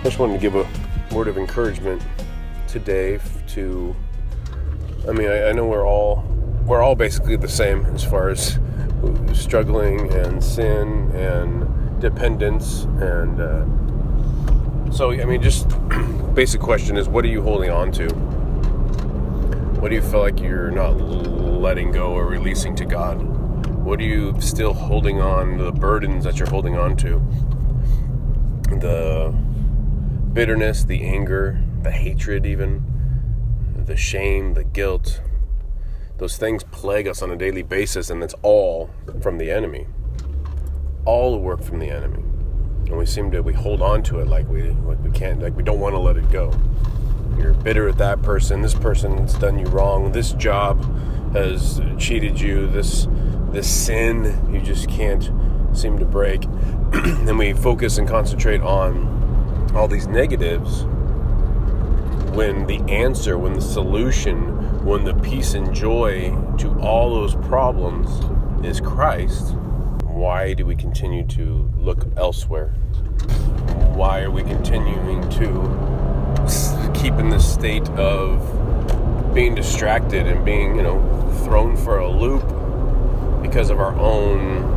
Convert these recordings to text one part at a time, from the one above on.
I just wanted to give a word of encouragement today to I mean I, I know we're all we're all basically the same as far as struggling and sin and dependence and uh, so I mean just basic question is what are you holding on to what do you feel like you're not letting go or releasing to God what are you still holding on to the burdens that you're holding on to the bitterness the anger the hatred even the shame the guilt those things plague us on a daily basis, and it's all from the enemy. All the work from the enemy. And we seem to we hold on to it like we like we can't like we don't want to let it go. You're bitter at that person, this person's done you wrong, this job has cheated you, this this sin you just can't seem to break. and we focus and concentrate on all these negatives when the answer, when the solution when the peace and joy to all those problems is Christ, why do we continue to look elsewhere? Why are we continuing to keep in this state of being distracted and being, you know, thrown for a loop because of our own?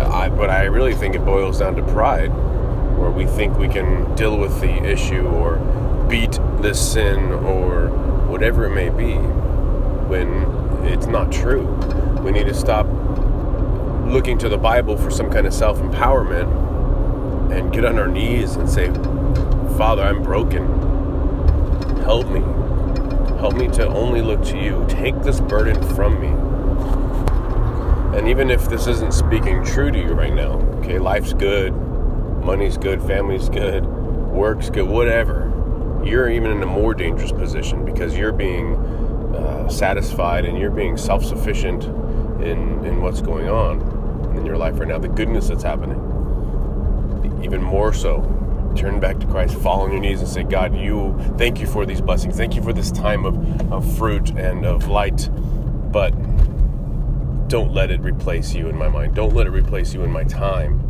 I, but I really think it boils down to pride, where we think we can deal with the issue or beat this sin or whatever it may be, when it's not true. We need to stop looking to the Bible for some kind of self empowerment and get on our knees and say, Father, I'm broken. Help me. Help me to only look to you. Take this burden from me. And even if this isn't speaking true to you right now, okay, life's good, money's good, family's good, work's good, whatever you're even in a more dangerous position because you're being uh, satisfied and you're being self sufficient in, in what's going on in your life right now, the goodness that's happening. Even more so, turn back to Christ, fall on your knees, and say, God, you thank you for these blessings. Thank you for this time of, of fruit and of light. But don't let it replace you in my mind. Don't let it replace you in my time.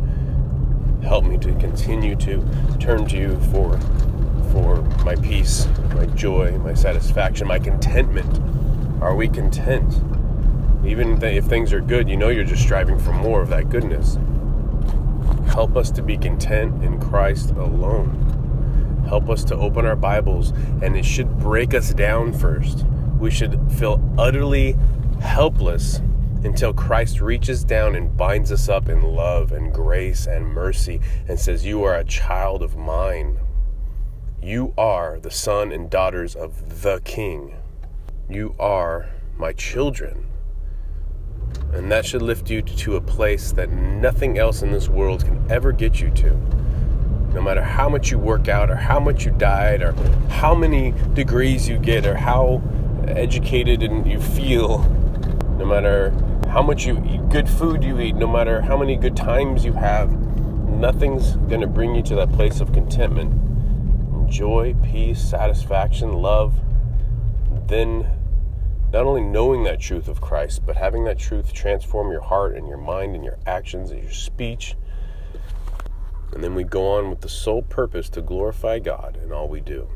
Help me to continue to turn to you for for my peace, my joy, my satisfaction, my contentment? Are we content? Even if things are good, you know you're just striving for more of that goodness. Help us to be content in Christ alone. Help us to open our Bibles, and it should break us down first. We should feel utterly helpless until Christ reaches down and binds us up in love and grace and mercy and says, You are a child of mine. You are the son and daughters of the King. You are my children. And that should lift you to a place that nothing else in this world can ever get you to. No matter how much you work out, or how much you diet, or how many degrees you get, or how educated and you feel, no matter how much you eat, good food you eat, no matter how many good times you have, nothing's going to bring you to that place of contentment joy, peace, satisfaction, love, then not only knowing that truth of Christ, but having that truth transform your heart and your mind and your actions and your speech. And then we go on with the sole purpose to glorify God in all we do.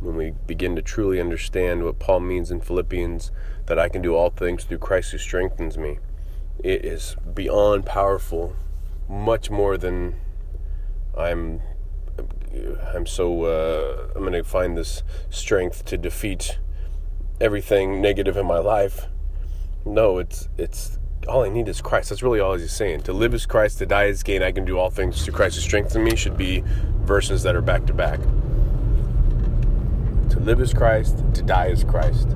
When we begin to truly understand what Paul means in Philippians, that I can do all things through Christ who strengthens me, it is beyond powerful, much more than I'm I'm so uh, I'm going to find this strength to defeat everything negative in my life. No, it's it's all I need is Christ. That's really all he's saying. To live is Christ, to die is gain. I can do all things through Christ who strengthens me should be verses that are back to back. To live is Christ, to die is Christ.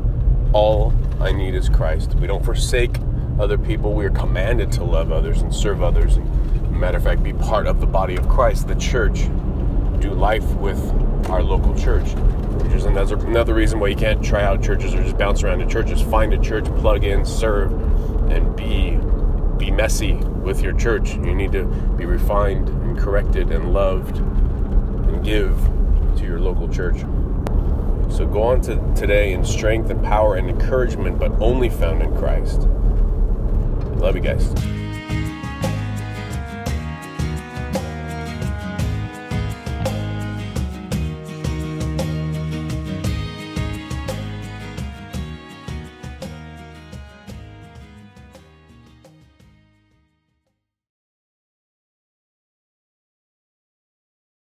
All I need is Christ. We don't forsake other people. We are commanded to love others and serve others. And, matter of fact, be part of the body of Christ, the church do life with our local church. Is another, another reason why you can't try out churches or just bounce around to churches. Find a church, plug in, serve, and be be messy with your church. You need to be refined and corrected and loved and give to your local church. So go on to today in strength and power and encouragement, but only found in Christ. Love you guys.